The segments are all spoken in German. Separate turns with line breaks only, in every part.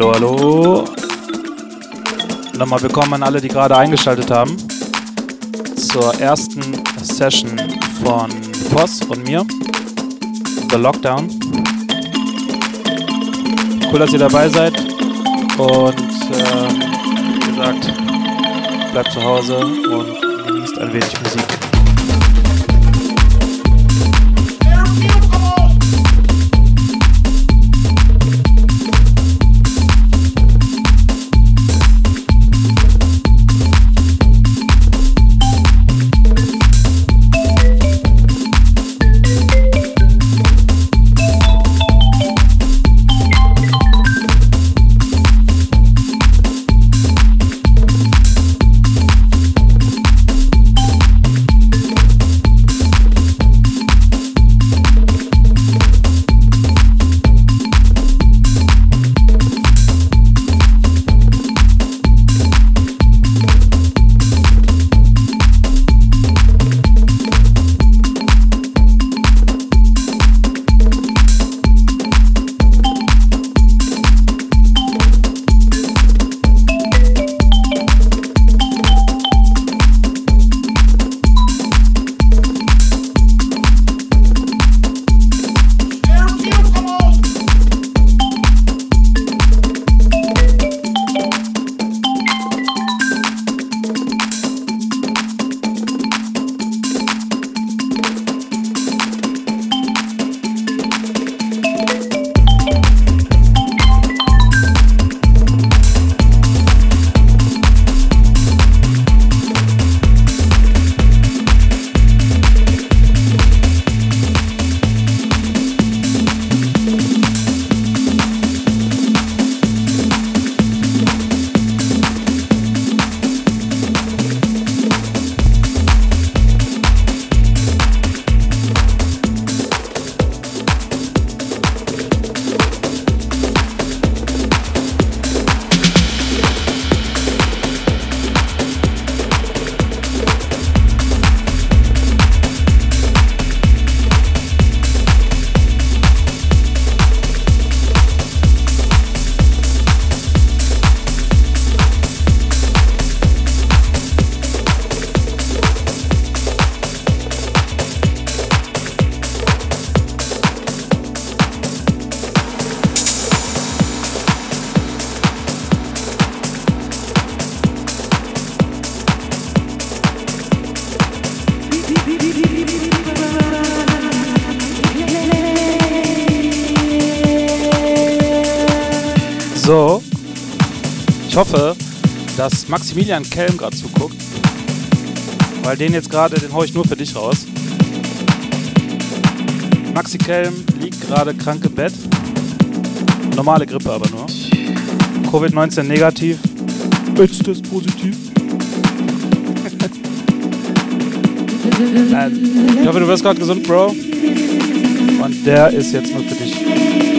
Hallo, hallo. Nochmal willkommen an alle, die gerade eingeschaltet haben zur ersten Session von Voss und mir. The Lockdown. Cool, dass ihr dabei seid. Und ähm, wie gesagt, bleibt zu Hause und genießt ein wenig Musik. Hoffe, dass Maximilian Kelm gerade zuguckt. Weil den jetzt gerade, den haue ich nur für dich raus. Maxi Kelm liegt gerade krank im Bett. Normale Grippe aber nur. Covid-19 negativ. Das positiv? ich hoffe, du wirst gerade gesund, Bro. Und der ist jetzt nur für dich.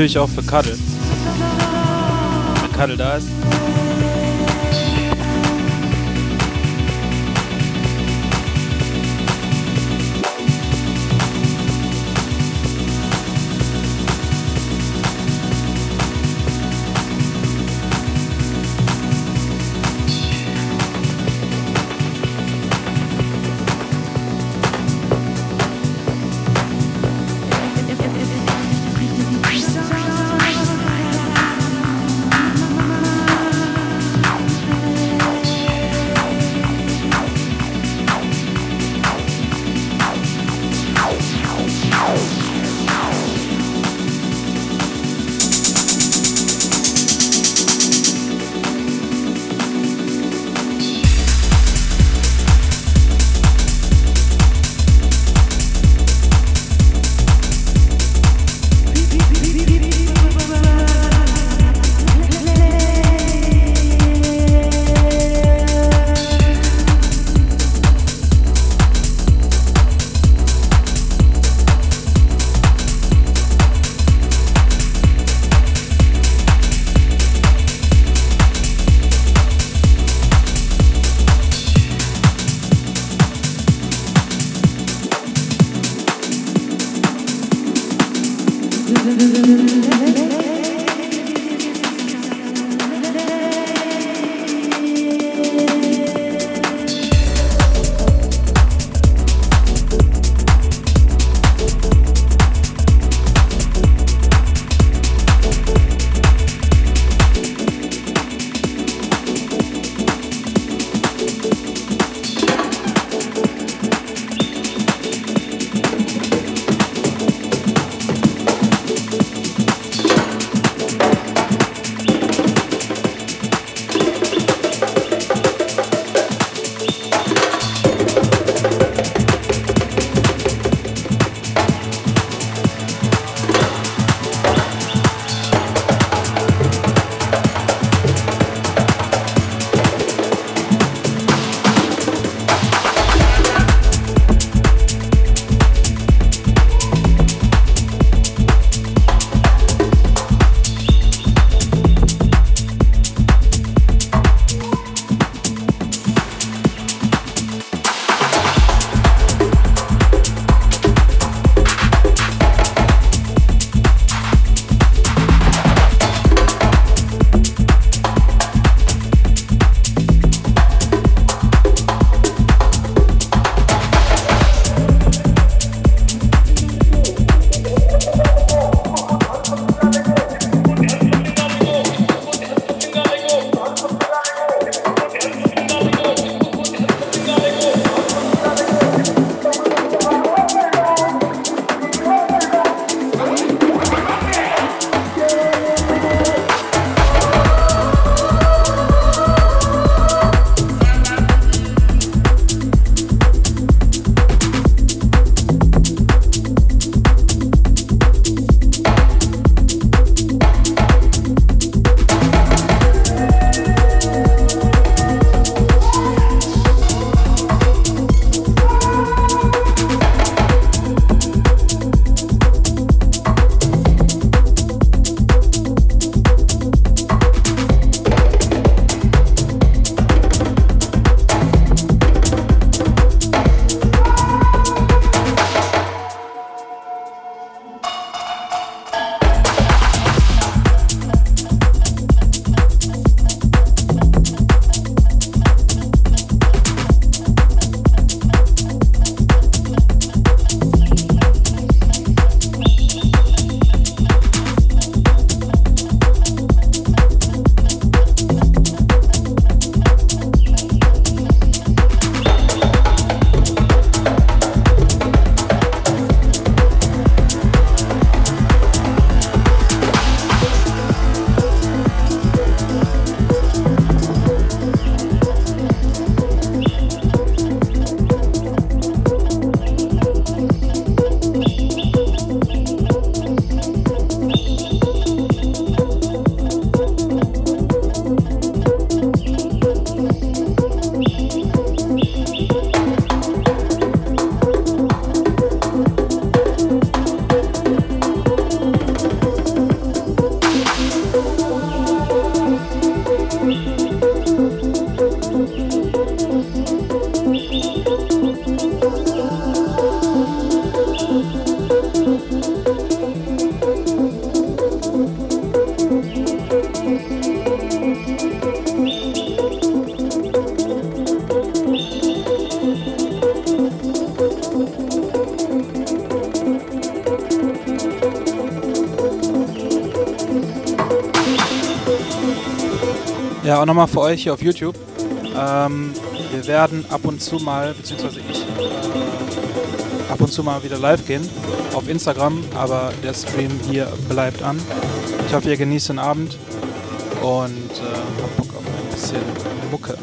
Natürlich auch für Cuddle. Wenn Cuddle da ist. Nochmal für euch hier auf YouTube. Ähm, wir werden ab und zu mal, beziehungsweise ich, äh, ab und zu mal wieder live gehen auf Instagram, aber der Stream hier bleibt an. Ich hoffe, ihr genießt den Abend und äh, habt Bock auf ein bisschen Mucke.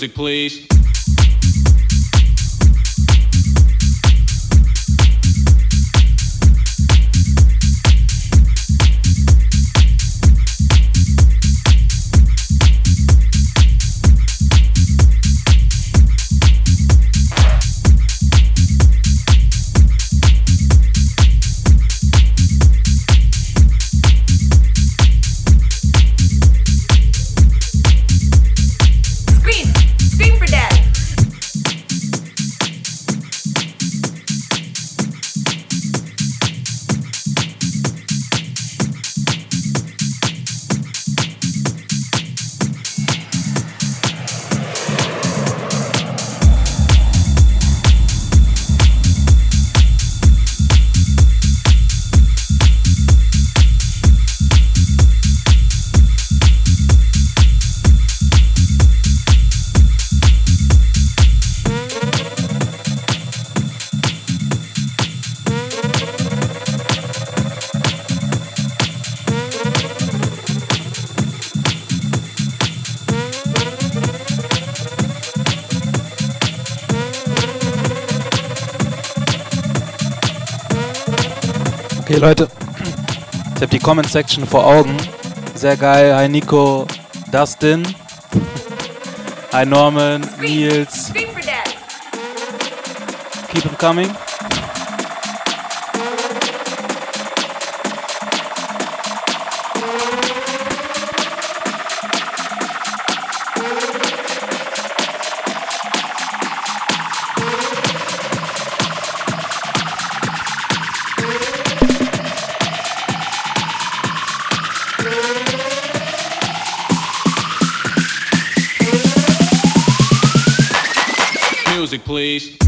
Music, please.
Leute. Ich habe die Comment Section vor Augen. Sehr geil. Hi Nico, Dustin. Hi Norman, Nils. Keep them coming.
Please.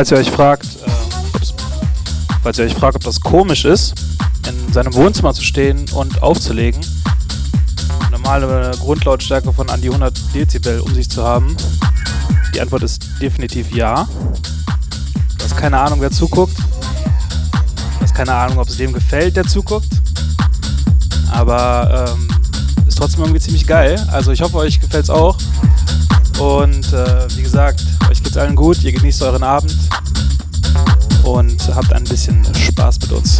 Falls ihr euch fragt, äh, falls ihr euch fragt, ob das komisch ist, in seinem Wohnzimmer zu stehen und aufzulegen, normale Grundlautstärke von an die 100 Dezibel um sich zu haben, die Antwort ist definitiv ja. Du hast keine Ahnung, wer zuguckt. Du hast keine Ahnung, ob es dem gefällt, der zuguckt. Aber ähm, ist trotzdem irgendwie ziemlich geil. Also ich hoffe, euch gefällt es auch. Und äh, wie gesagt, euch geht's allen gut, ihr genießt euren Abend und habt ein bisschen Spaß mit uns.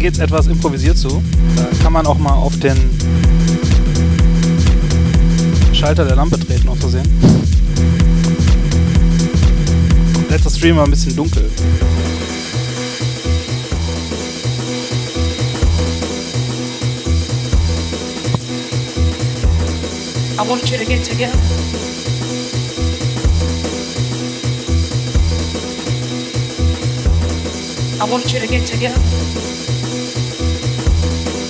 Geht es etwas improvisiert zu. Da kann man auch mal auf den Schalter der Lampe treten, aus Versehen. Letzter Stream war ein bisschen dunkel.
I want you to get together. I want you to get together.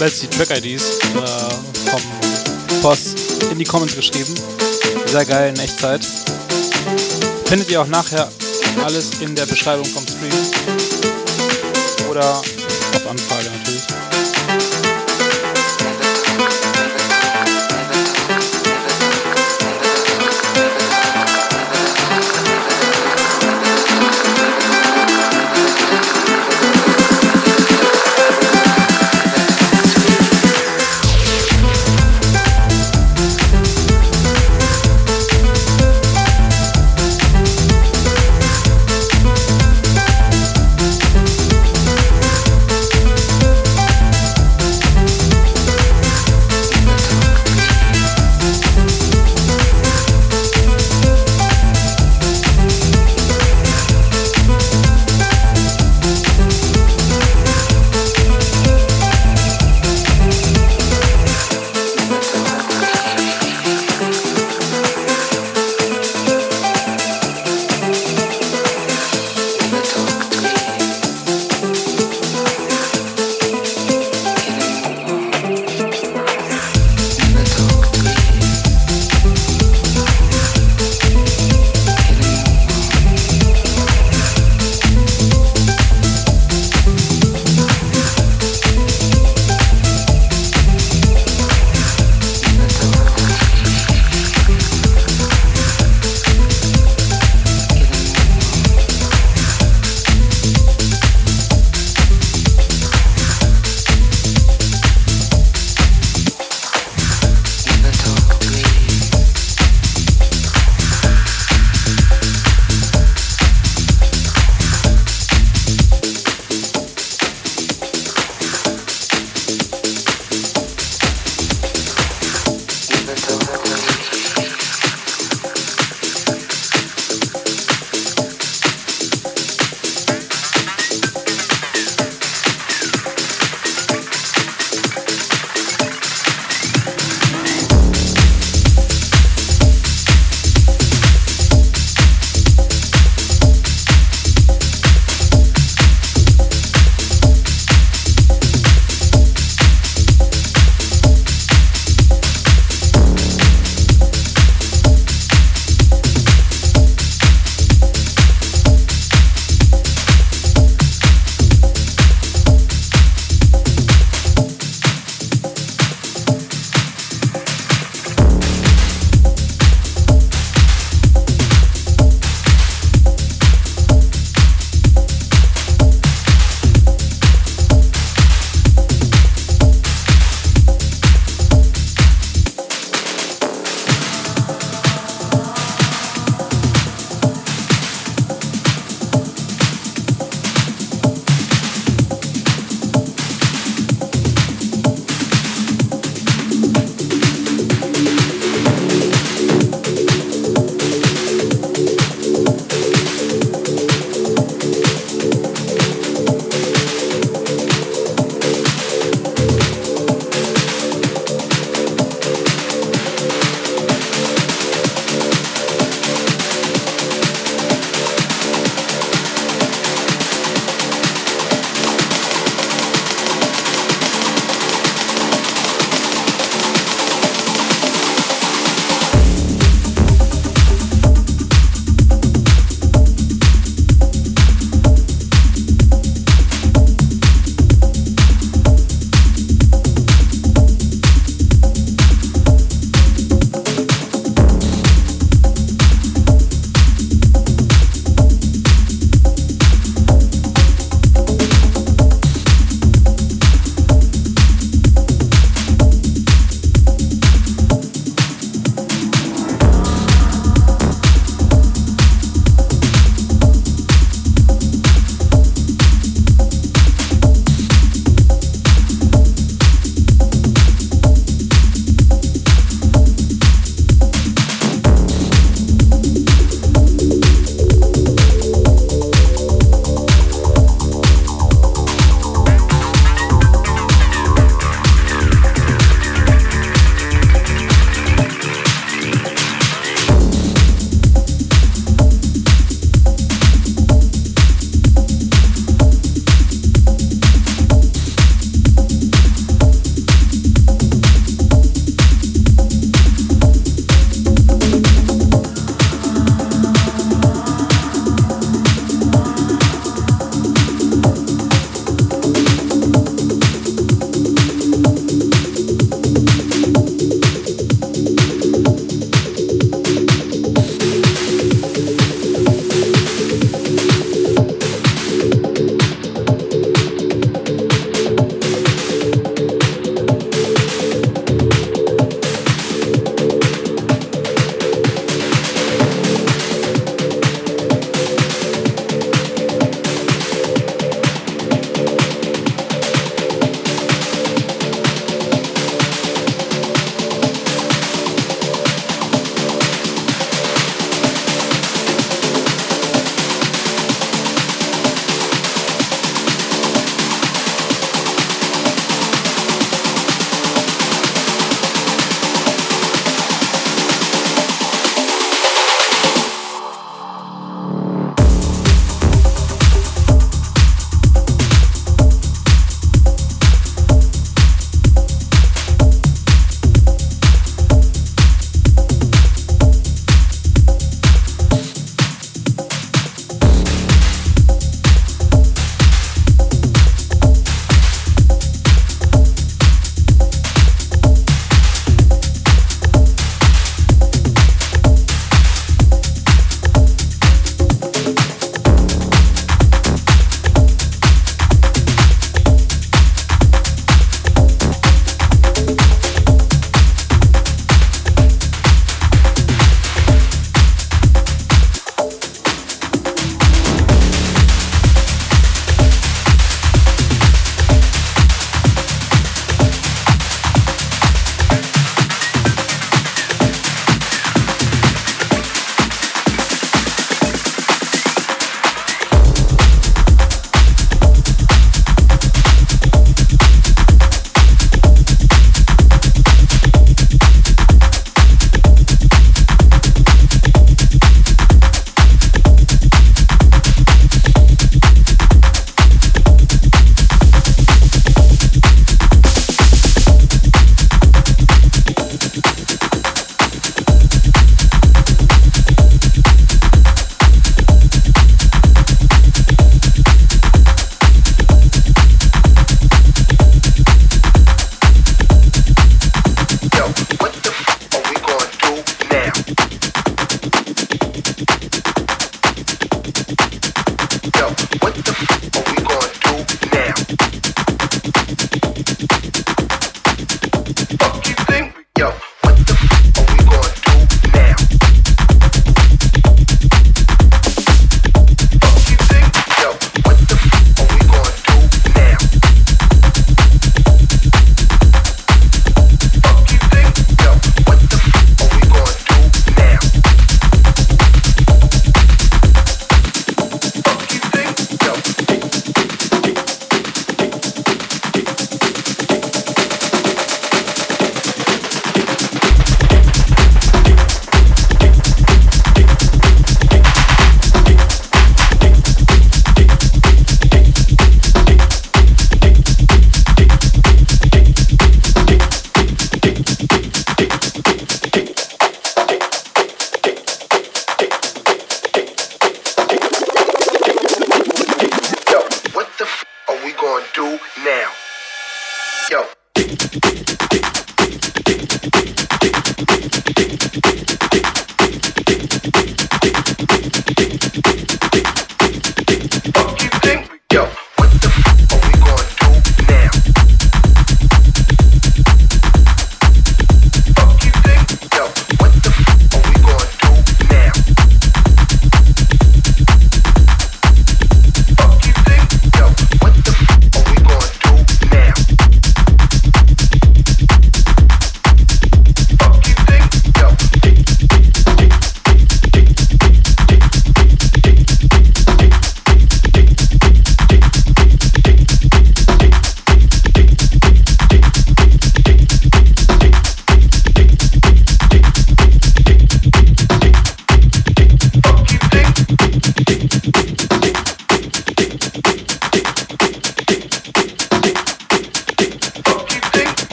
Fleißig die Track-IDs äh, vom Post in die Comments geschrieben. Sehr geil in Echtzeit. Findet ihr auch nachher alles in der Beschreibung vom Stream. Oder auf Anfrage natürlich.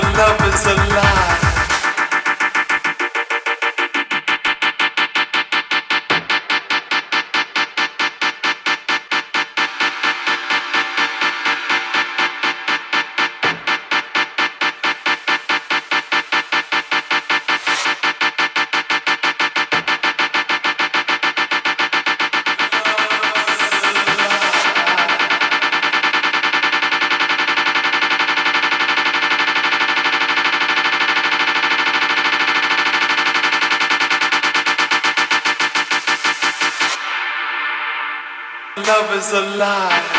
the love is alive. is a lie.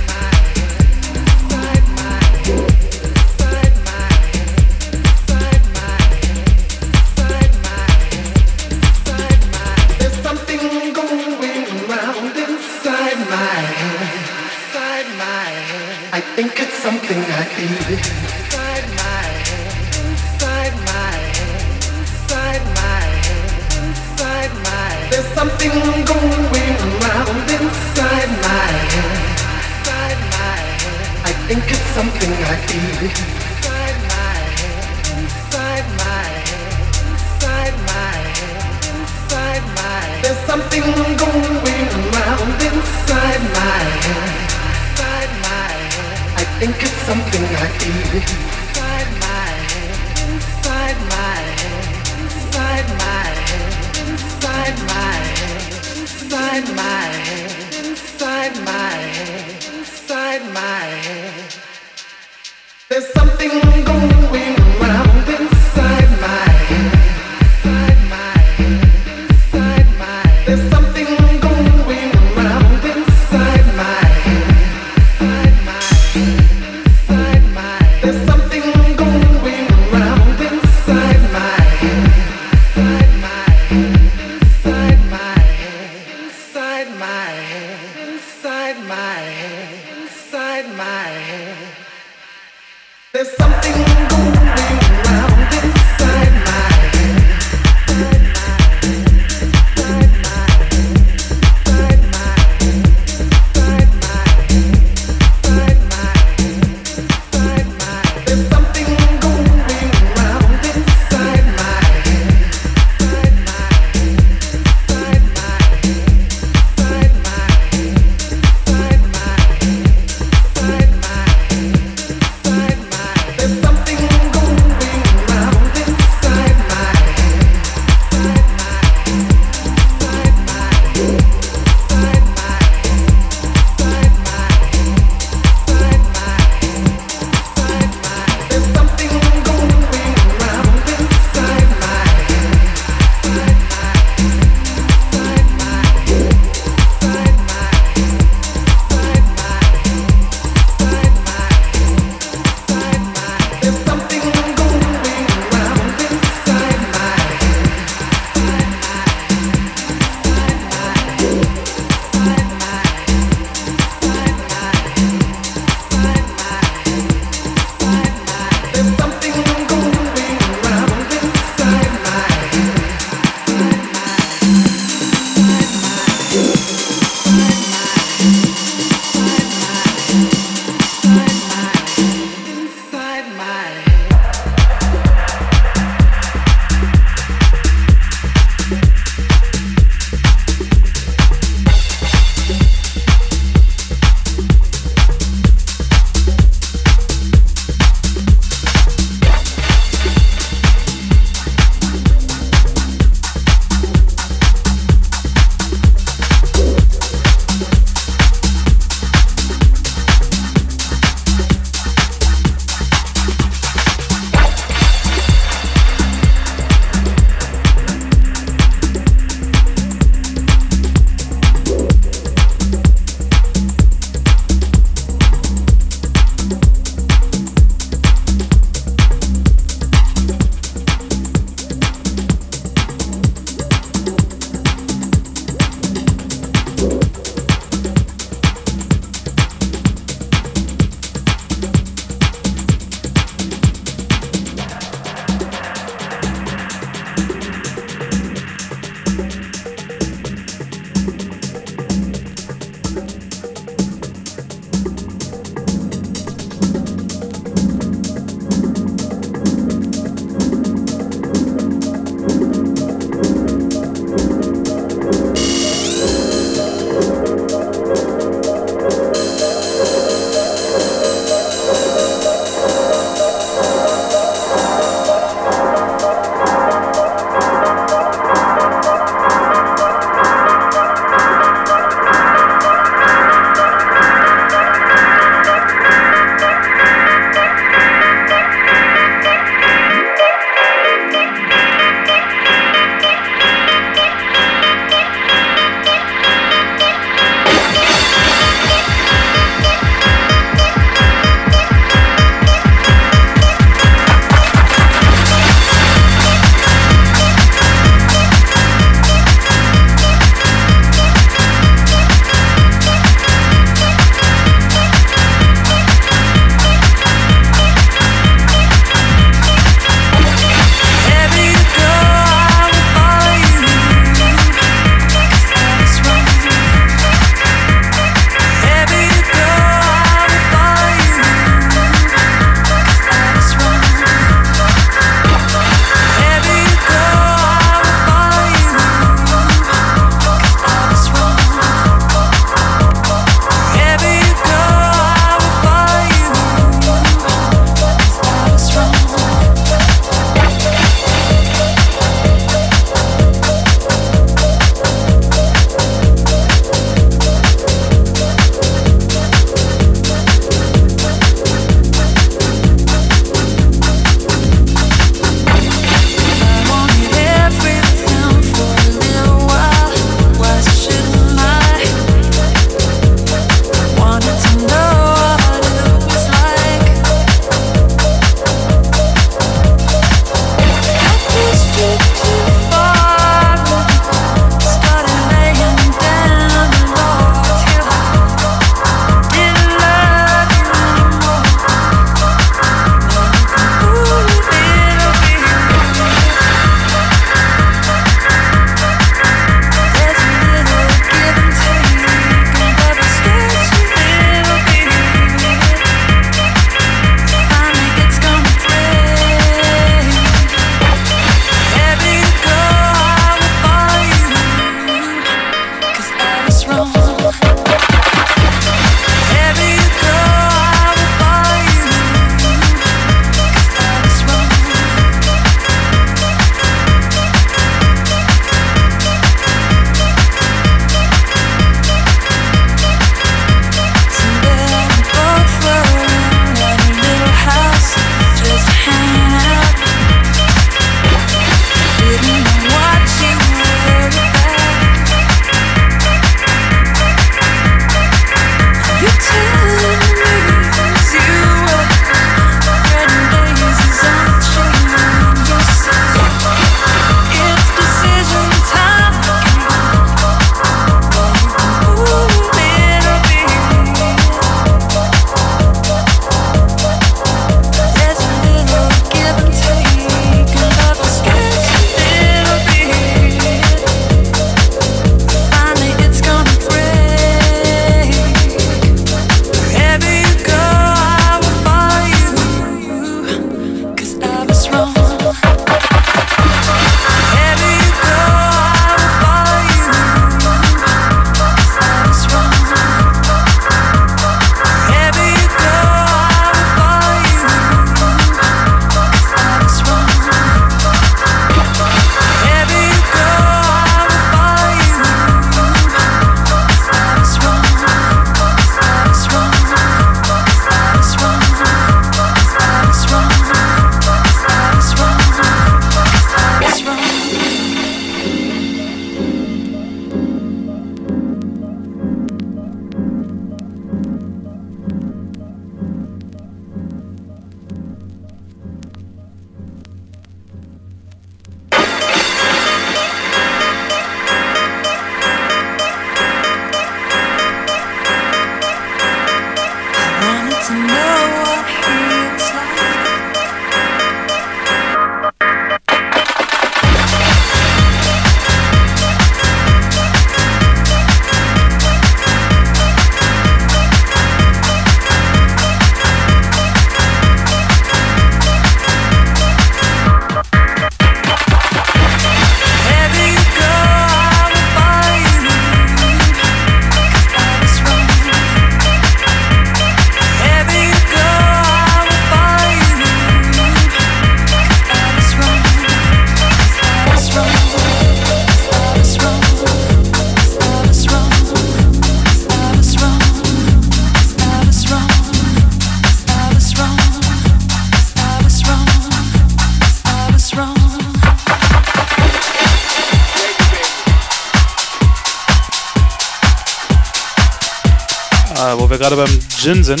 Gin sind.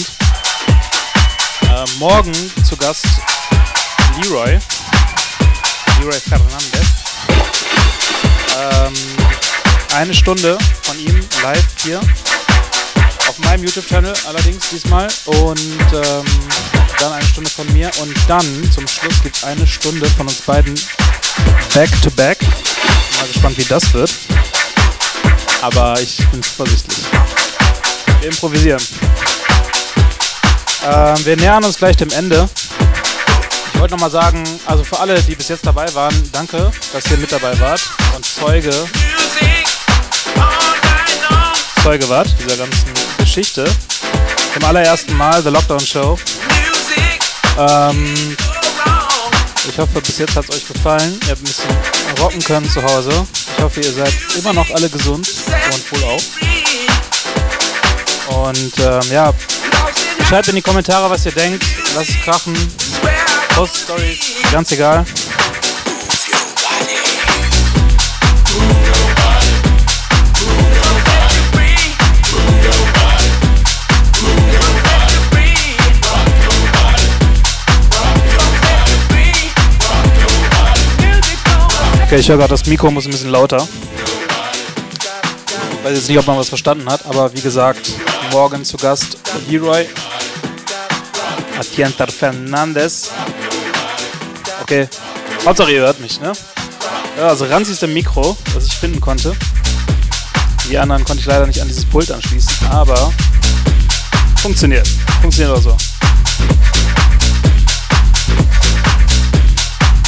Äh, morgen zu Gast Leroy. Leroy Fernandez. Ähm, eine Stunde von ihm live hier. Auf meinem YouTube-Channel allerdings diesmal. Und ähm, dann eine Stunde von mir. Und dann zum Schluss gibt es eine Stunde von uns beiden back to back. Mal gespannt, wie das wird. Aber ich bin zuversichtlich. Wir improvisieren. Ähm, wir nähern uns gleich dem Ende. Ich wollte nochmal sagen, also für alle, die bis jetzt dabei waren, danke, dass ihr mit dabei wart und Zeuge, Zeuge wart dieser ganzen Geschichte. Zum allerersten Mal The Lockdown Show. Ähm, ich hoffe, bis jetzt hat es euch gefallen. Ihr habt ein bisschen rocken können zu Hause. Ich hoffe, ihr seid immer noch alle gesund und wohl auch. Und ähm, ja, schreibt in die Kommentare, was ihr denkt. Lasst es krachen. Post Stories, ganz egal. Okay, ich höre gerade, das Mikro muss ein bisschen lauter. Ich weiß jetzt nicht, ob man was verstanden hat, aber wie gesagt, morgen zu Gast Leroy Atientar Fernandez. Okay, Hauptsache ihr hört mich, ne? Ja, also ranzigste Mikro, das ich finden konnte. Die anderen konnte ich leider nicht an dieses Pult anschließen, aber funktioniert. Funktioniert auch so.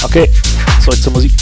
Okay, zurück zur Musik.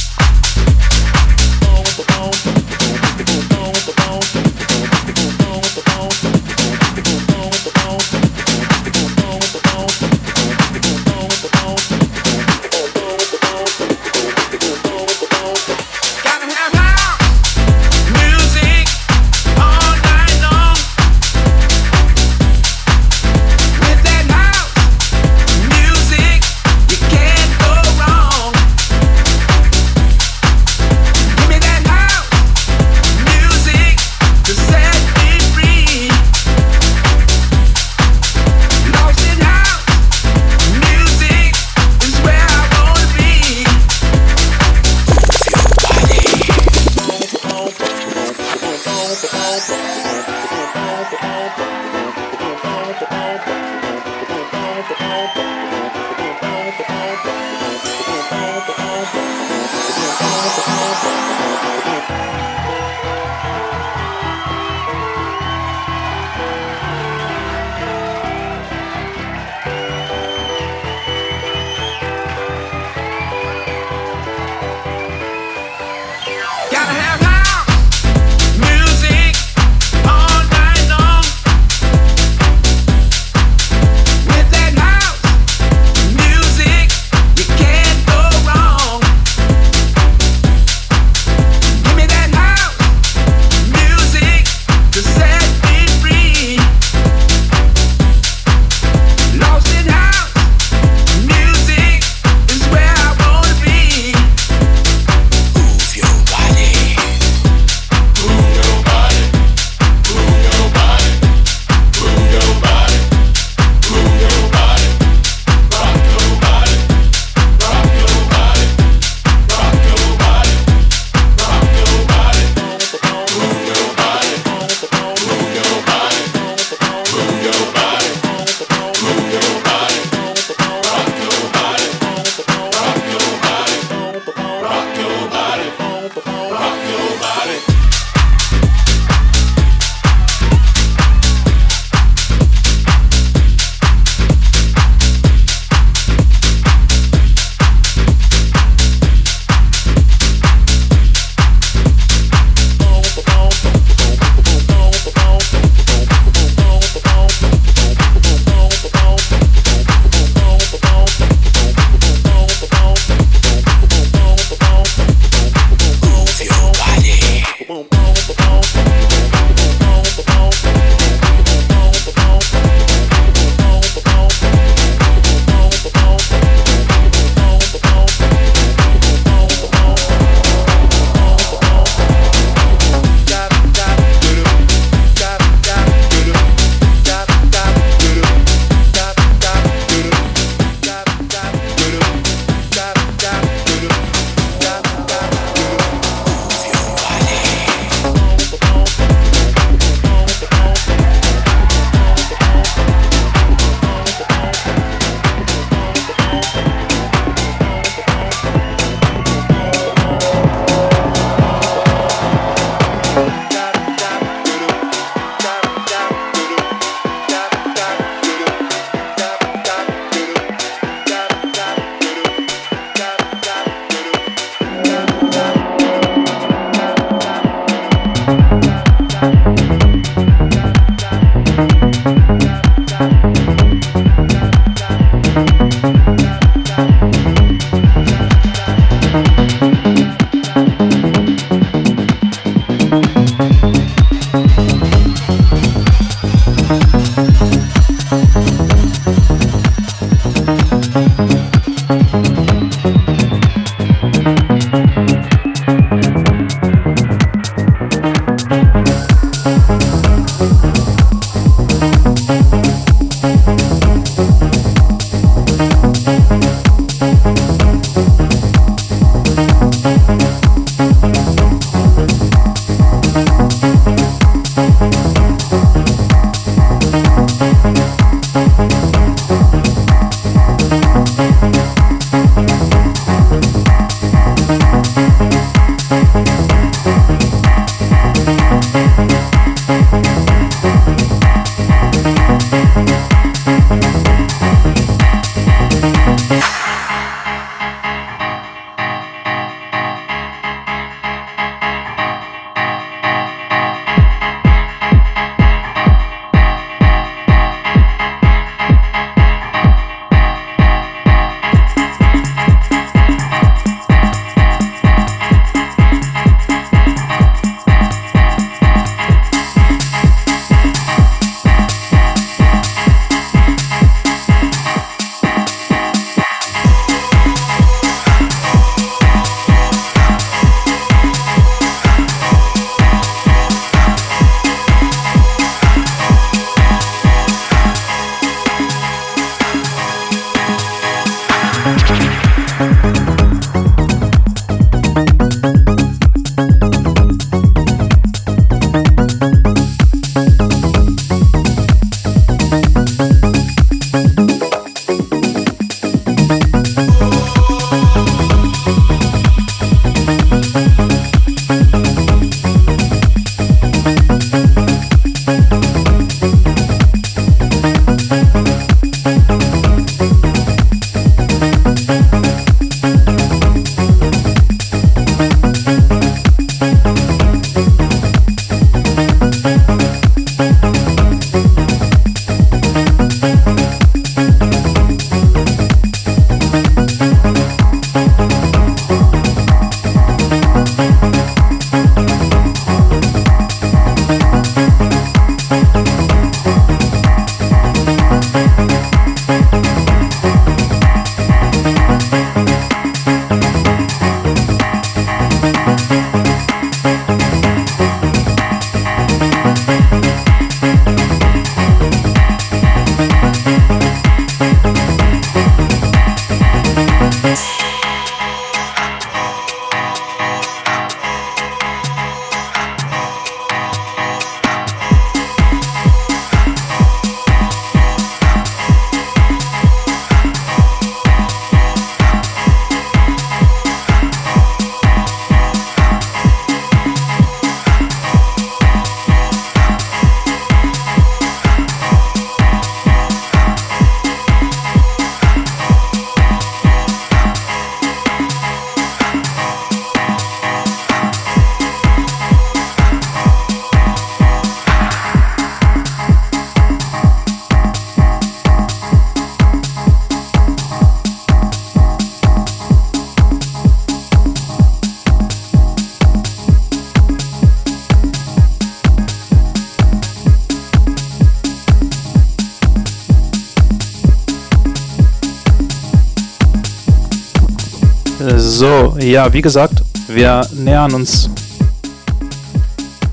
So, ja, wie gesagt, wir nähern uns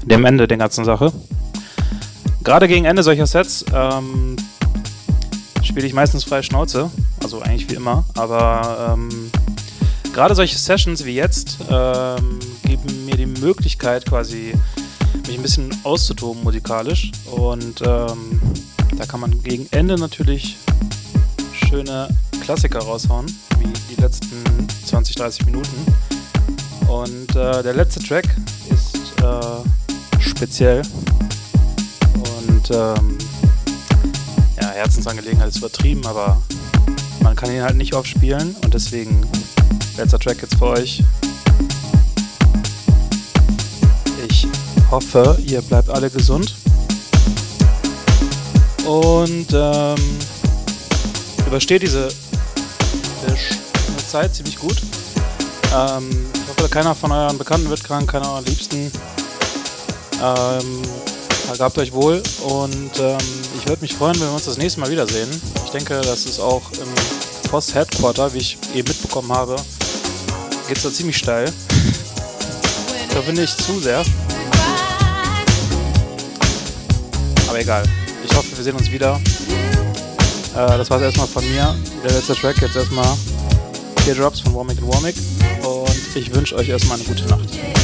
dem Ende der ganzen Sache. Gerade gegen Ende solcher Sets ähm, spiele ich meistens freie Schnauze, also eigentlich wie immer, aber ähm, gerade solche Sessions wie jetzt ähm, geben mir die Möglichkeit quasi mich ein bisschen auszutoben musikalisch. Und ähm, da kann man gegen Ende natürlich schöne Klassiker raushauen, 20, 30 Minuten. Und äh, der letzte Track ist äh, speziell und ähm, ja, Herzensangelegenheit ist übertrieben, aber man kann ihn halt nicht oft spielen und deswegen letzter Track jetzt für euch. Ich hoffe, ihr bleibt alle gesund und ähm, übersteht diese Zeit ziemlich gut. Ähm, ich hoffe, keiner von euren Bekannten wird krank, keiner eurer Liebsten. Ähm, gehabt euch wohl und ähm, ich würde mich freuen, wenn wir uns das nächste Mal wiedersehen. Ich denke, das ist auch im Post Headquarter, wie ich eben mitbekommen habe, geht es da ziemlich steil. da bin ich zu sehr. Aber egal. Ich hoffe, wir sehen uns wieder. Äh, das war es erstmal von mir. Der letzte Track jetzt erstmal Teardrops von Warmick. Und ich wünsche euch erstmal eine gute Nacht.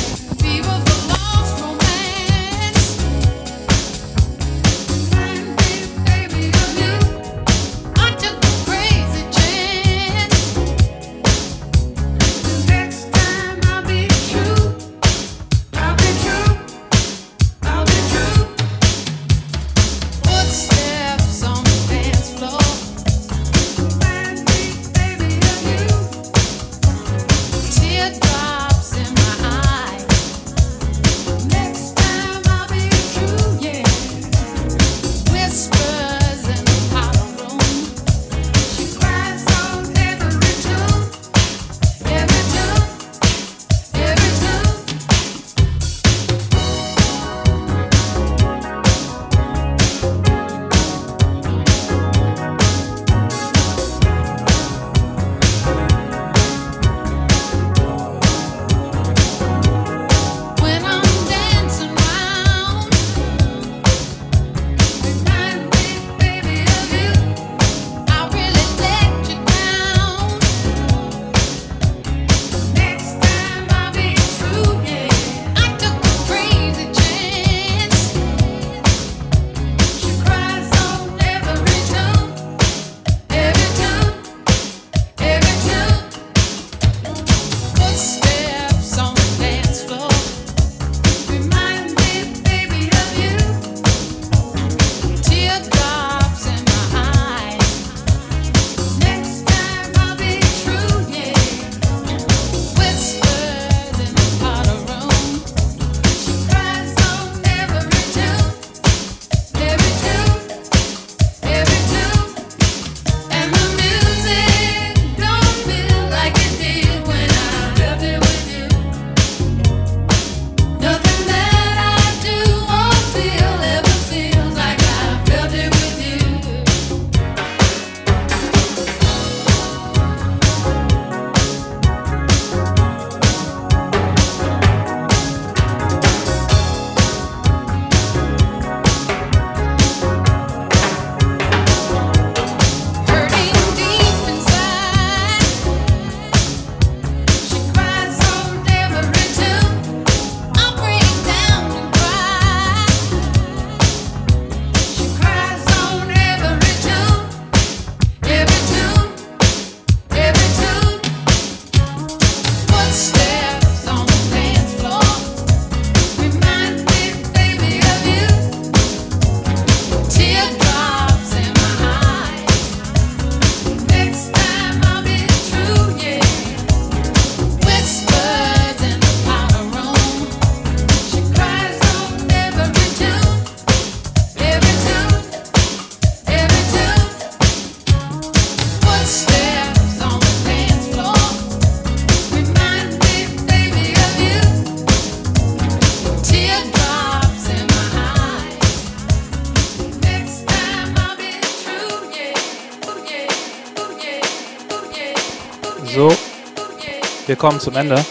Wir kommen zum Ende.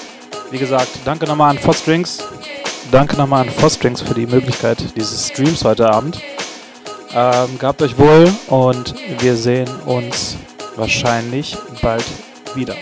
Wie gesagt, danke nochmal an Fosdrinks. Danke nochmal an Fosdrinks für die Möglichkeit dieses Streams heute Abend. Ähm, gehabt euch wohl und wir sehen uns wahrscheinlich bald wieder.